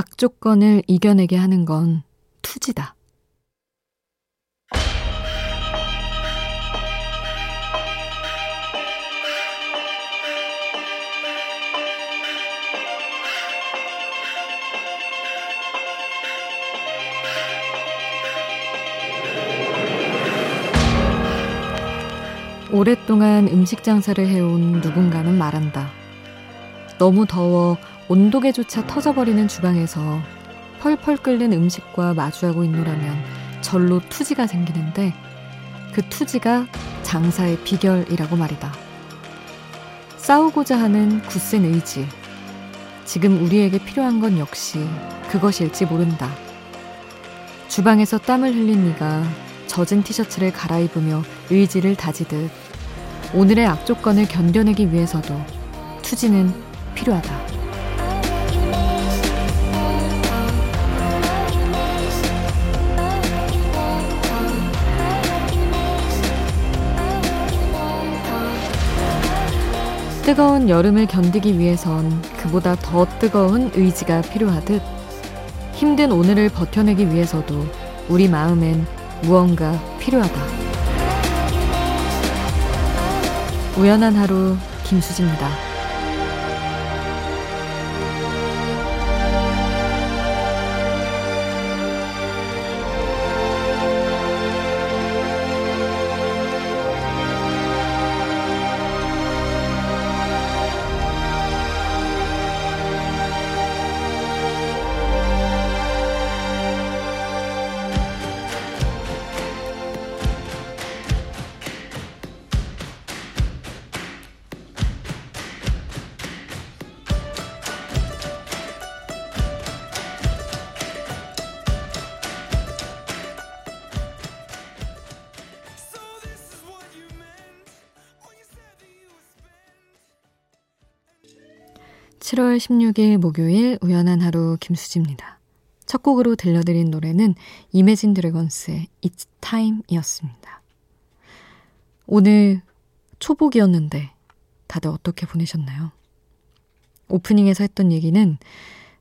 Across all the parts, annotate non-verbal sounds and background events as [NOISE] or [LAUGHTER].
악조건을 이겨내게 하는 건 투지다. 오랫동안 음식 장사를 해온 누군가는 말한다. 너무 더워 온도계조차 터져버리는 주방에서 펄펄 끓는 음식과 마주하고 있노라면 절로 투지가 생기는데 그 투지가 장사의 비결이라고 말이다. 싸우고자 하는 굳센 의지. 지금 우리에게 필요한 건 역시 그것일지 모른다. 주방에서 땀을 흘린 네가 젖은 티셔츠를 갈아입으며 의지를 다지듯 오늘의 악조건을 견뎌내기 위해서도 투지는 필요하다. 뜨거운 여름을 견디기 위해선 그보다 더 뜨거운 의지가 필요하듯 힘든 오늘을 버텨내기 위해서도 우리 마음엔 무언가 필요하다. 우연한 하루 김수지입니다. (7월 16일) 목요일 우연한 하루 김수지입니다. 첫 곡으로 들려드린 노래는 이매진 드래건스의 It's Time이었습니다. 오늘 초복이었는데 다들 어떻게 보내셨나요? 오프닝에서 했던 얘기는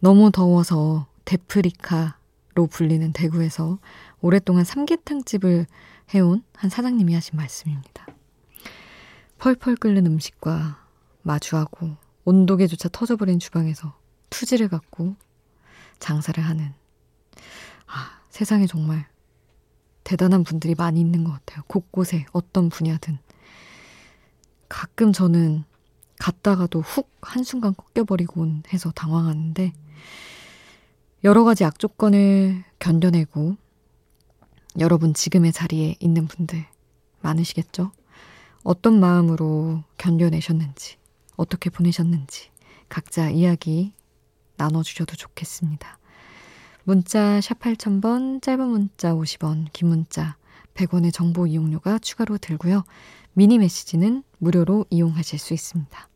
너무 더워서 데프리카로 불리는 대구에서 오랫동안 삼계탕집을 해온 한 사장님이 하신 말씀입니다. 펄펄 끓는 음식과 마주하고 온도계조차 터져버린 주방에서 투지를 갖고 장사를 하는 아, 세상에 정말 대단한 분들이 많이 있는 것 같아요. 곳곳에 어떤 분야든. 가끔 저는 갔다가도 훅 한순간 꺾여버리곤 해서 당황하는데 여러 가지 악조건을 견뎌내고 여러분 지금의 자리에 있는 분들 많으시겠죠? 어떤 마음으로 견뎌내셨는지, 어떻게 보내셨는지 각자 이야기 나눠주셔도 좋겠습니다. 문자 샵 8000번, 짧은 문자 50원, 긴 문자 100원의 정보 이용료가 추가로 들고요. 미니 메시지는 무료로 이용하실 수 있습니다.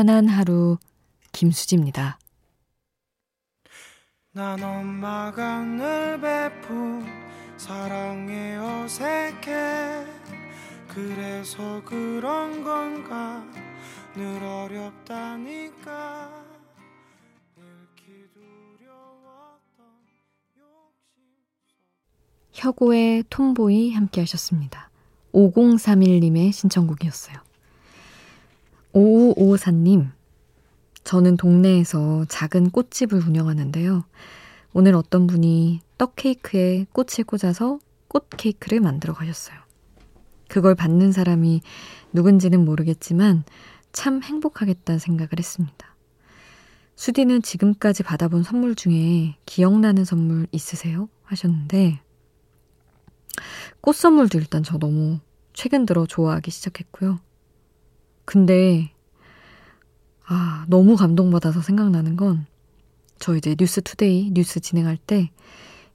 우연한 하루 김수지입니다. 난 엄마가 늘 베푼 사랑에 어색해 그래서 그런 건가 늘 어렵다니까 혁오의 톰보이 함께 하셨습니다. 5031님의 신청곡이었어요. 5554님, 저는 동네에서 작은 꽃집을 운영하는데요. 오늘 어떤 분이 떡 케이크에 꽃을 꽂아서 꽃 케이크를 만들어 가셨어요. 그걸 받는 사람이 누군지는 모르겠지만 참 행복하겠다는 생각을 했습니다. 수디는 지금까지 받아본 선물 중에 기억나는 선물 있으세요? 하셨는데, 꽃 선물도 일단 저 너무 최근 들어 좋아하기 시작했고요. 근데, 아, 너무 감동받아서 생각나는 건 저 이제 뉴스 투데이 뉴스 진행할 때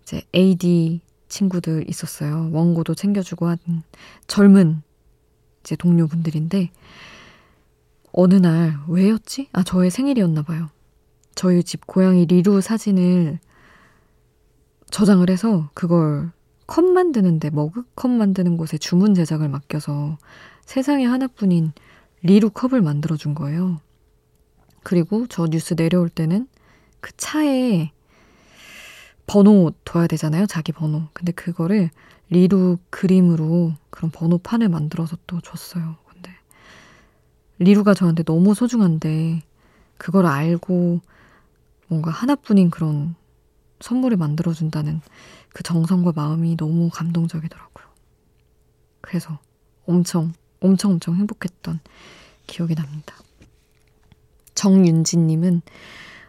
이제 AD 친구들 있었어요. 원고도 챙겨주고 한 젊은 이제 동료분들인데 어느 날 왜였지? 아 저의 생일이었나 봐요. 저희 집 고양이 리루 사진을 저장을 해서 그걸 컵 만드는데 머그컵 만드는 곳에 주문 제작을 맡겨서 세상에 하나뿐인 리루 컵을 만들어준 거예요. 그리고 저 뉴스 내려올 때는 그 차에 번호 둬야 되잖아요. 자기 번호. 근데 그거를 리루 그림으로 그런 번호판을 만들어서 또 줬어요. 근데 리루가 저한테 너무 소중한데 그걸 알고 뭔가 하나뿐인 그런 선물을 만들어준다는 그 정성과 마음이 너무 감동적이더라고요. 그래서 엄청, 엄청, 엄청 행복했던 기억이 납니다. 정윤지님은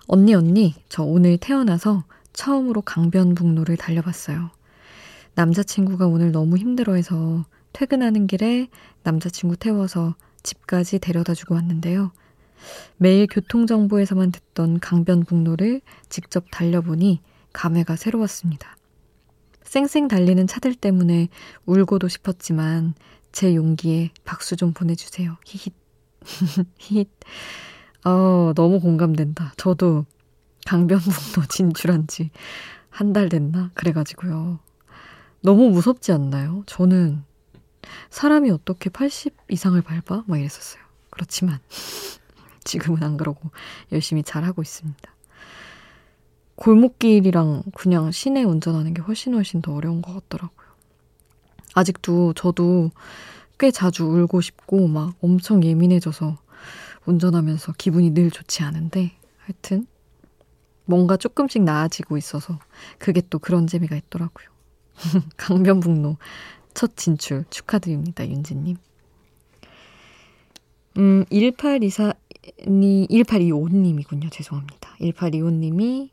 언니, 언니, 저 오늘 태어나서 처음으로 강변북로를 달려봤어요. 남자친구가 오늘 너무 힘들어해서 퇴근하는 길에 남자친구 태워서 집까지 데려다 주고 왔는데요. 매일 교통정보에서만 듣던 강변북로를 직접 달려보니 감회가 새로웠습니다. 쌩쌩 달리는 차들 때문에 울고도 싶었지만 제 용기에 박수 좀 보내주세요. 히힛. [LAUGHS] 히힛. 어, 너무 공감된다. 저도 강변북로 [LAUGHS] 진출한 지 한 달 됐나? 그래가지고요. 너무 무섭지 않나요? 저는 사람이 어떻게 80 이상을 밟아? 막 이랬었어요. 그렇지만 [LAUGHS] 지금은 안 그러고 열심히 잘하고 있습니다. 골목길이랑 그냥 시내 운전하는 게 훨씬 훨씬 더 어려운 것 같더라고요. 아직도 저도 꽤 자주 울고 싶고 막 엄청 예민해져서 운전하면서 기분이 늘 좋지 않은데 하여튼 뭔가 조금씩 나아지고 있어서 그게 또 그런 재미가 있더라고요. [LAUGHS] 강변북로 첫 진출 축하드립니다, 윤지님. 음, 1824, 1825님이군요. 죄송합니다. 1825님이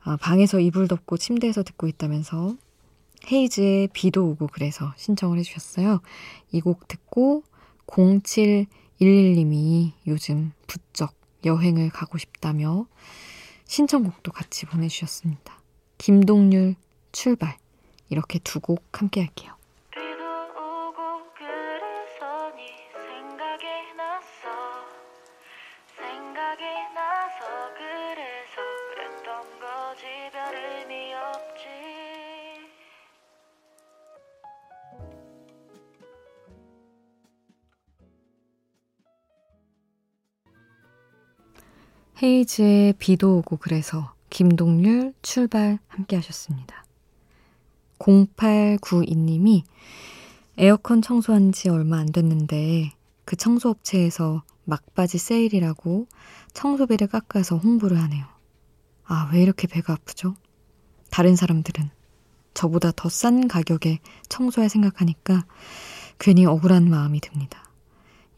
아, 방에서 이불 덮고 침대에서 듣고 있다면서 헤이즈의 비도 오고 그래서 신청을 해주셨어요. 이 곡 듣고 0711님이 요즘 부쩍 여행을 가고 싶다며 신청곡도 같이 보내주셨습니다. 김동률 출발 이렇게 두 곡 함께 할게요. 헤이즈의 비도 오고 그래서 김동률 출발 함께 하셨습니다. 0892님이 에어컨 청소한 지 얼마 안 됐는데 그 청소업체에서 막바지 세일이라고 청소비를 깎아서 홍보를 하네요. 아, 왜 이렇게 배가 아프죠? 다른 사람들은 저보다 더 싼 가격에 청소할 생각하니까 괜히 억울한 마음이 듭니다.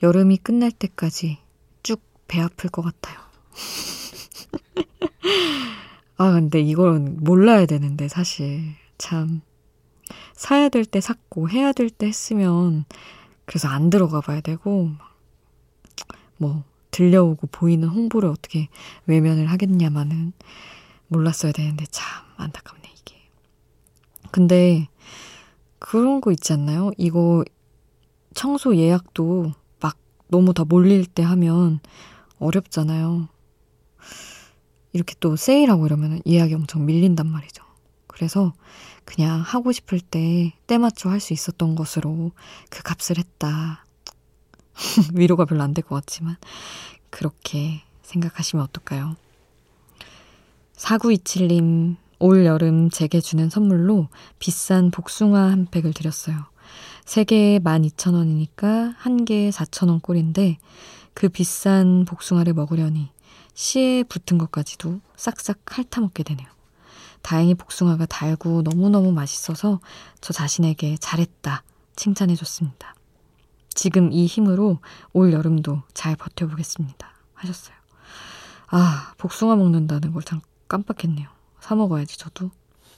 여름이 끝날 때까지 쭉 배 아플 것 같아요. [LAUGHS] 아, 근데 이건 몰라야 되는데, 사실. 참. 사야 될 때 샀고, 해야 될 때 했으면, 그래서 안 들어가 봐야 되고, 뭐, 들려오고 보이는 홍보를 어떻게 외면을 하겠냐마는 몰랐어야 되는데, 참, 안타깝네, 이게. 근데, 그런 거 있지 않나요? 이거, 청소 예약도 막 너무 다 몰릴 때 하면 어렵잖아요. 이렇게 또 세일하고 이러면 예약이 엄청 밀린단 말이죠. 그래서 그냥 하고 싶을 때 때맞춰 할 수 있었던 것으로 그 값을 했다. [LAUGHS] 위로가 별로 안 될 것 같지만 그렇게 생각하시면 어떨까요? 4927님 올 여름 제게 주는 선물로 비싼 복숭아 한 팩을 드렸어요. 3개에 12,000원이니까 한 개에 4,000원 꼴인데 그 비싼 복숭아를 먹으려니 씨에 붙은 것까지도 싹싹 핥아먹게 되네요. 다행히 복숭아가 달고 너무너무 맛있어서 저 자신에게 잘했다 칭찬해줬습니다. 지금 이 힘으로 올 여름도 잘 버텨보겠습니다. 하셨어요. 아, 복숭아 먹는다는 걸 참 깜빡했네요. 사 먹어야지, 저도.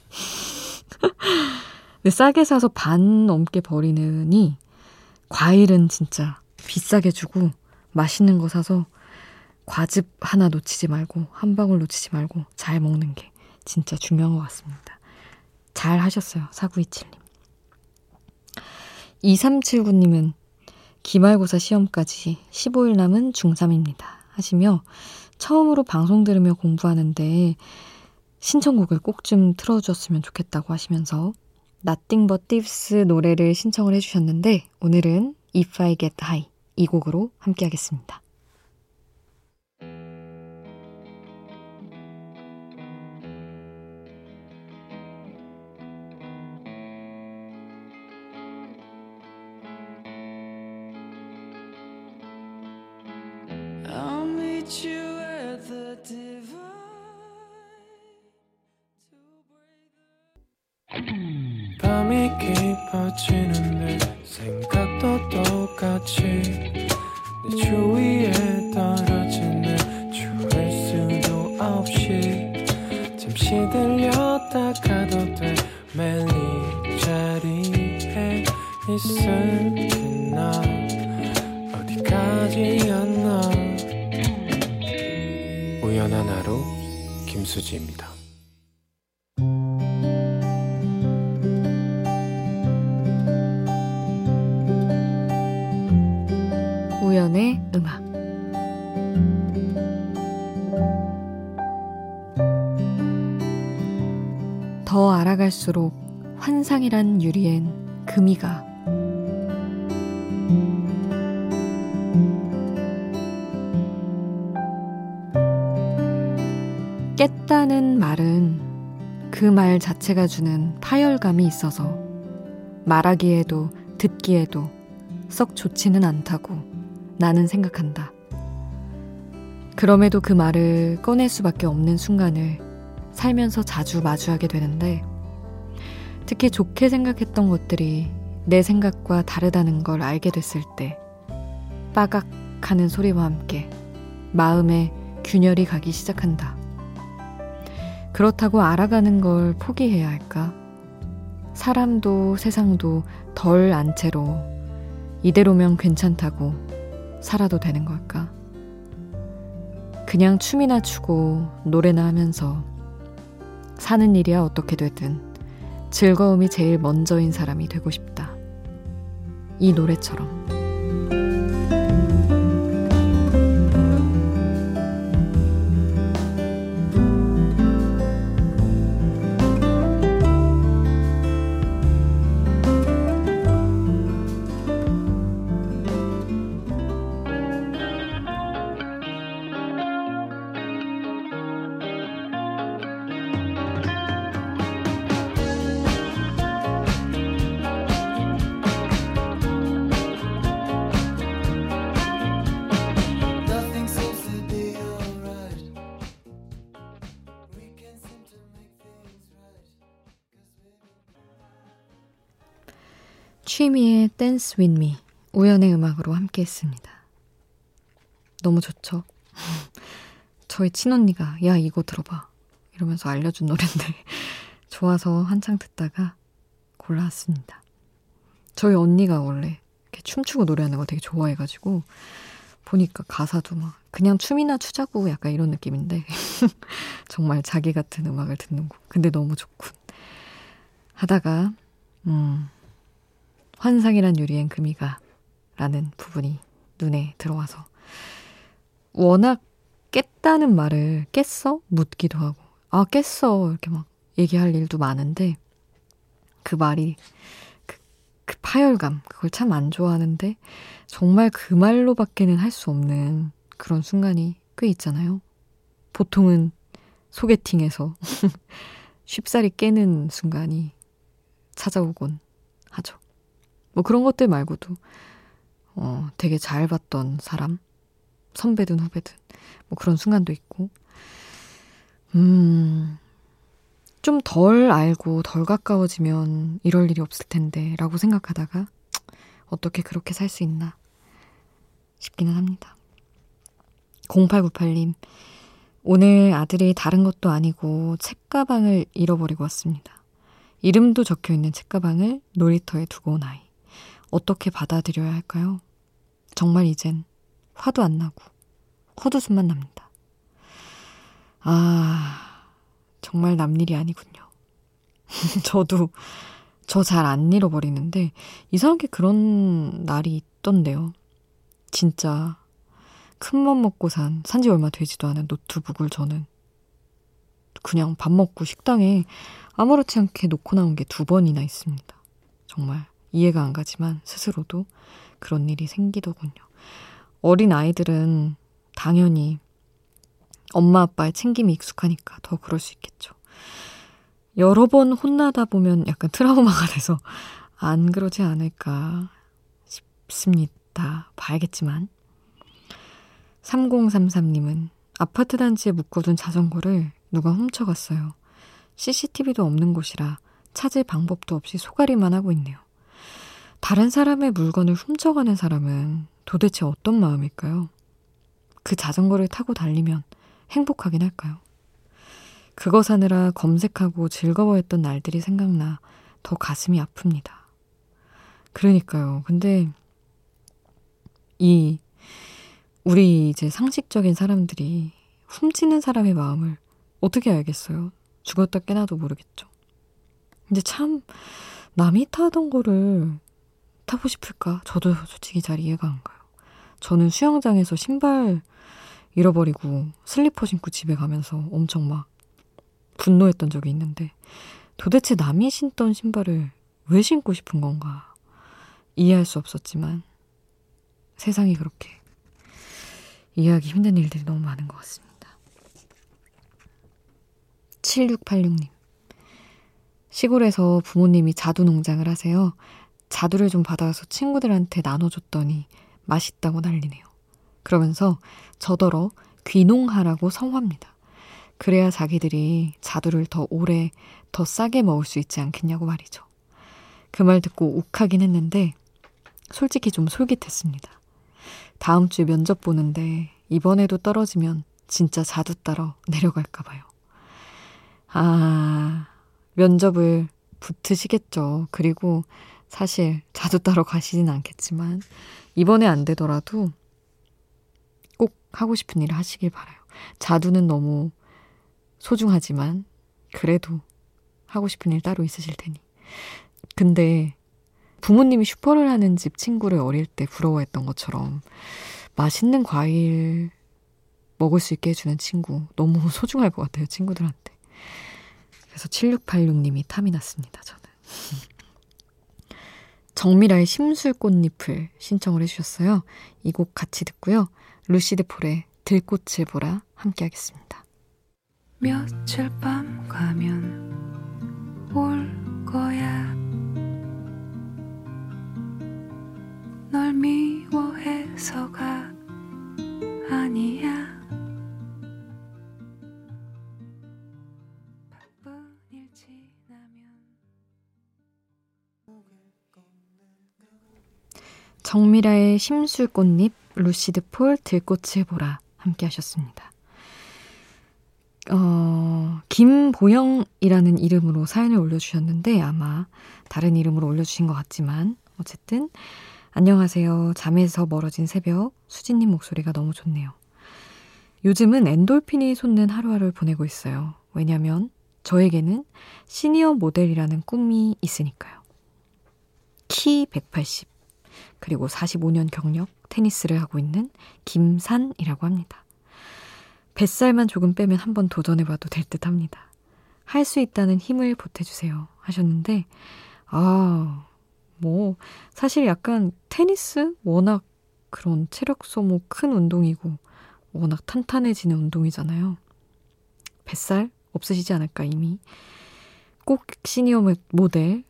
[LAUGHS] 근데 싸게 사서 반 넘게 버리느니 과일은 진짜 비싸게 주고 맛있는 거 사서 과즙 하나 놓치지 말고, 한 방울 놓치지 말고, 잘 먹는 게 진짜 중요한 것 같습니다. 잘 하셨어요, 4927님. 2379님은 기말고사 시험까지 15일 남은 중3입니다. 하시며 처음으로 방송 들으며 공부하는데 신청곡을 꼭 좀 틀어줬으면 좋겠다고 하시면서 Nothing But Thieves 노래를 신청을 해주셨는데 오늘은 If I Get High 이 곡으로 함께 하겠습니다. 있을게 나? 어디까지였나? 우연한 하루 김수지입니다. 우연의 음악. 더 알아갈수록 환상이란 유리엔 금이가 깼다는 말은 그 말 자체가 주는 파열감이 있어서 말하기에도 듣기에도 썩 좋지는 않다고 나는 생각한다. 그럼에도 그 말을 꺼낼 수밖에 없는 순간을 살면서 자주 마주하게 되는데, 특히 좋게 생각했던 것들이 내 생각과 다르다는 걸 알게 됐을 때, 빠각 하는 소리와 함께 마음에 균열이 가기 시작한다. 그렇다고 알아가는 걸 포기해야 할까? 사람도 세상도 덜 안 채로 이대로면 괜찮다고 살아도 되는 걸까? 그냥 춤이나 추고 노래나 하면서 사는 일이야 어떻게 되든 즐거움이 제일 먼저인 사람이 되고 싶다. 이 노래처럼. 취미의 댄스 윈미 우연의 음악으로 함께 했습니다. 너무 좋죠? [LAUGHS] 저희 친언니가 야 이거 들어봐 이러면서 알려준 노래인데 [LAUGHS] 좋아서 한창 듣다가 골라왔습니다. 저희 언니가 원래 이렇게 춤추고 노래하는 거 되게 좋아해가지고 보니까 가사도 막 그냥 춤이나 추자고 약간 이런 느낌인데 [LAUGHS] 정말 자기 같은 음악을 듣는 거 근데 너무 좋군 하다가 음 환상이란 유리엔 금이가 라는 부분이 눈에 들어와서 워낙 깼다는 말을 깼어? 묻기도 하고 아 깼어 이렇게 막 얘기할 일도 많은데 그 말이 그, 그 파열감 그걸 참 안 좋아하는데 정말 그 말로밖에는 할 수 없는 그런 순간이 꽤 있잖아요. 보통은 소개팅에서 [LAUGHS] 쉽사리 깨는 순간이 찾아오곤 하죠. 뭐 그런 것들 말고도 어, 되게 잘 봤던 사람, 선배든 후배든 뭐 그런 순간도 있고, 음, 좀 덜 알고 덜 가까워지면 이럴 일이 없을 텐데 라고 생각하다가 어떻게 그렇게 살 수 있나 싶기는 합니다. 0898님, 오늘 아들이 다른 것도 아니고 책가방을 잃어버리고 왔습니다. 이름도 적혀 있는 책가방을 놀이터에 두고 온 아이. 어떻게 받아들여야 할까요? 정말 이젠 화도 안 나고 헛웃음만 납니다. 아, 정말 남일이 아니군요. [LAUGHS] 저도 저 잘 안 잃어버리는데 이상하게 그런 날이 있던데요. 진짜 큰 맘 먹고 산 산지 얼마 되지도 않은 노트북을 저는 그냥 밥 먹고 식당에 아무렇지 않게 놓고 나온 게 두 번이나 있습니다. 정말 이해가 안 가지만 스스로도 그런 일이 생기더군요. 어린 아이들은 당연히 엄마 아빠의 챙김이 익숙하니까 더 그럴 수 있겠죠. 여러 번 혼나다 보면 약간 트라우마가 [LAUGHS] 돼서 안 그러지 않을까 싶습니다. 봐야겠지만. 3033님은 아파트 단지에 묶어둔 자전거를 누가 훔쳐갔어요. CCTV도 없는 곳이라 찾을 방법도 없이 소가리만 하고 있네요. 다른 사람의 물건을 훔쳐가는 사람은 도대체 어떤 마음일까요? 그 자전거를 타고 달리면 행복하긴 할까요? 그거 사느라 검색하고 즐거워했던 날들이 생각나 더 가슴이 아픕니다. 그러니까요. 근데 이 우리 이제 상식적인 사람들이 훔치는 사람의 마음을 어떻게 알겠어요? 죽었다 깨나도 모르겠죠. 근데 참 남이 타던 거를 타고 싶을까? 저도 솔직히 잘 이해가 안 가요. 저는 수영장에서 신발 잃어버리고 슬리퍼 신고 집에 가면서 엄청 막 분노했던 적이 있는데 도대체 남이 신던 신발을 왜 신고 싶은 건가 이해할 수 없었지만 세상이 그렇게 이해하기 힘든 일들이 너무 많은 것 같습니다. 7686님. 시골에서 부모님이 자두 농장을 하세요. 자두를 좀 받아서 친구들한테 나눠줬더니 맛있다고 난리네요. 그러면서 저더러 귀농하라고 성화합니다. 그래야 자기들이 자두를 더 오래, 더 싸게 먹을 수 있지 않겠냐고 말이죠. 그 말 듣고 욱하긴 했는데, 솔직히 좀 솔깃했습니다. 다음 주에 면접 보는데, 이번에도 떨어지면 진짜 자두 따러 내려갈까봐요. 아, 면접을 붙으시겠죠. 그리고 사실 자주 따러 가시진 않겠지만 이번에 안 되더라도 꼭 하고 싶은 일을 하시길 바라요. 자두는 너무 소중하지만 그래도 하고 싶은 일 따로 있으실 테니. 근데 부모님이 슈퍼를 하는 집 친구를 어릴 때 부러워했던 것처럼 맛있는 과일 먹을 수 있게 해주는 친구 너무 [LAUGHS] 소중할 것 같아요, 친구들한테. 그래서 7686님이 탐이 났습니다, 저는. [LAUGHS] 정미라의 심술꽃잎을 신청을 해주셨어요. 이 곡 같이 듣고요. 루시드 폴의 들꽃을 보라 함께 하겠습니다. 며칠 밤 가면 올 거야 널 미워해서가 정미라의 심술꽃잎, 루시드 폴, 들꽃을 보라 함께 하셨습니다. 어, 김보영이라는 이름으로 사연을 올려주셨는데 아마 다른 이름으로 올려주신 것 같지만 어쨌든 안녕하세요. 잠에서 멀어진 새벽 수진님 목소리가 너무 좋네요. 요즘은 엔돌핀이 솟는 하루하루를 보내고 있어요. 왜냐면 저에게는 시니어 모델이라는 꿈이 있으니까요. 키 180, 그리고 45년 경력 테니스를 하고 있는 김산이라고 합니다. 뱃살만 조금 빼면 한번 도전해봐도 될 듯 합니다. 할 수 있다는 힘을 보태주세요. 하셨는데, 아, 뭐, 사실 약간 테니스? 워낙 그런 체력 소모 큰 운동이고, 워낙 탄탄해지는 운동이잖아요. 뱃살 없으시지 않을까, 이미. 꼭 시니어 모델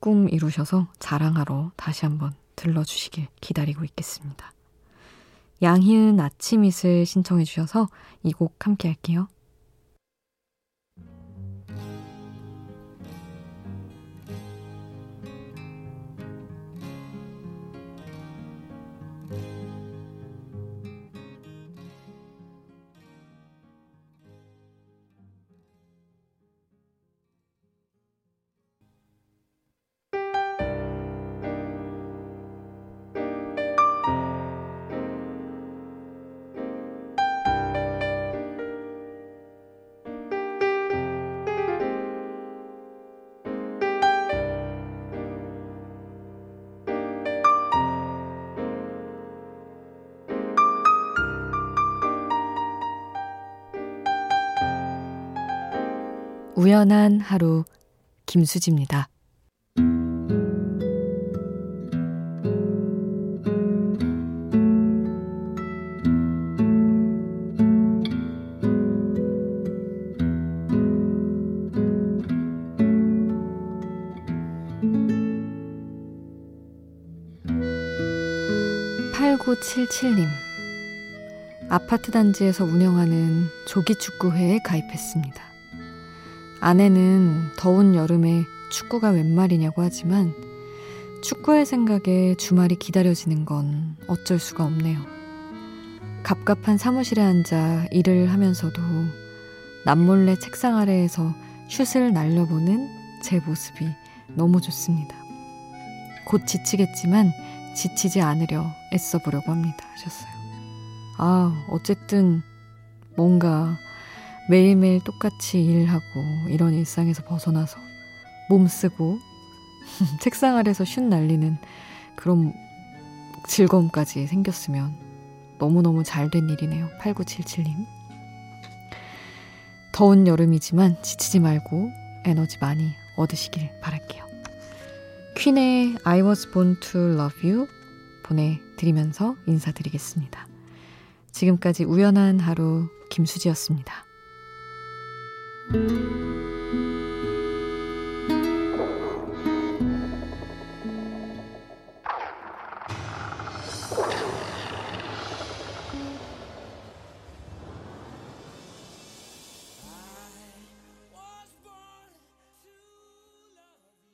꿈 이루셔서 자랑하러 다시 한번 들러주시길 기다리고 있겠습니다. 양희은 아침잇을 신청해 주셔서 이 곡 함께 할게요. 우연한 하루 김수지입니다. 8977님. 아파트 단지에서 운영하는 조기축구회에 가입했습니다. 아내는 더운 여름에 축구가 웬 말이냐고 하지만 축구할 생각에 주말이 기다려지는 건 어쩔 수가 없네요. 갑갑한 사무실에 앉아 일을 하면서도 남몰래 책상 아래에서 슛을 날려보는 제 모습이 너무 좋습니다. 곧 지치겠지만 지치지 않으려 애써 보려고 합니다. 하셨어요. 아, 어쨌든 뭔가 매일매일 똑같이 일하고 이런 일상에서 벗어나서 몸 쓰고 [LAUGHS] 책상 아래서 슌 날리는 그런 즐거움까지 생겼으면 너무너무 잘 된 일이네요. 8977님. 더운 여름이지만 지치지 말고 에너지 많이 얻으시길 바랄게요. 퀸의 I was born to love you 보내드리면서 인사드리겠습니다. 지금까지 우연한 하루 김수지였습니다. Música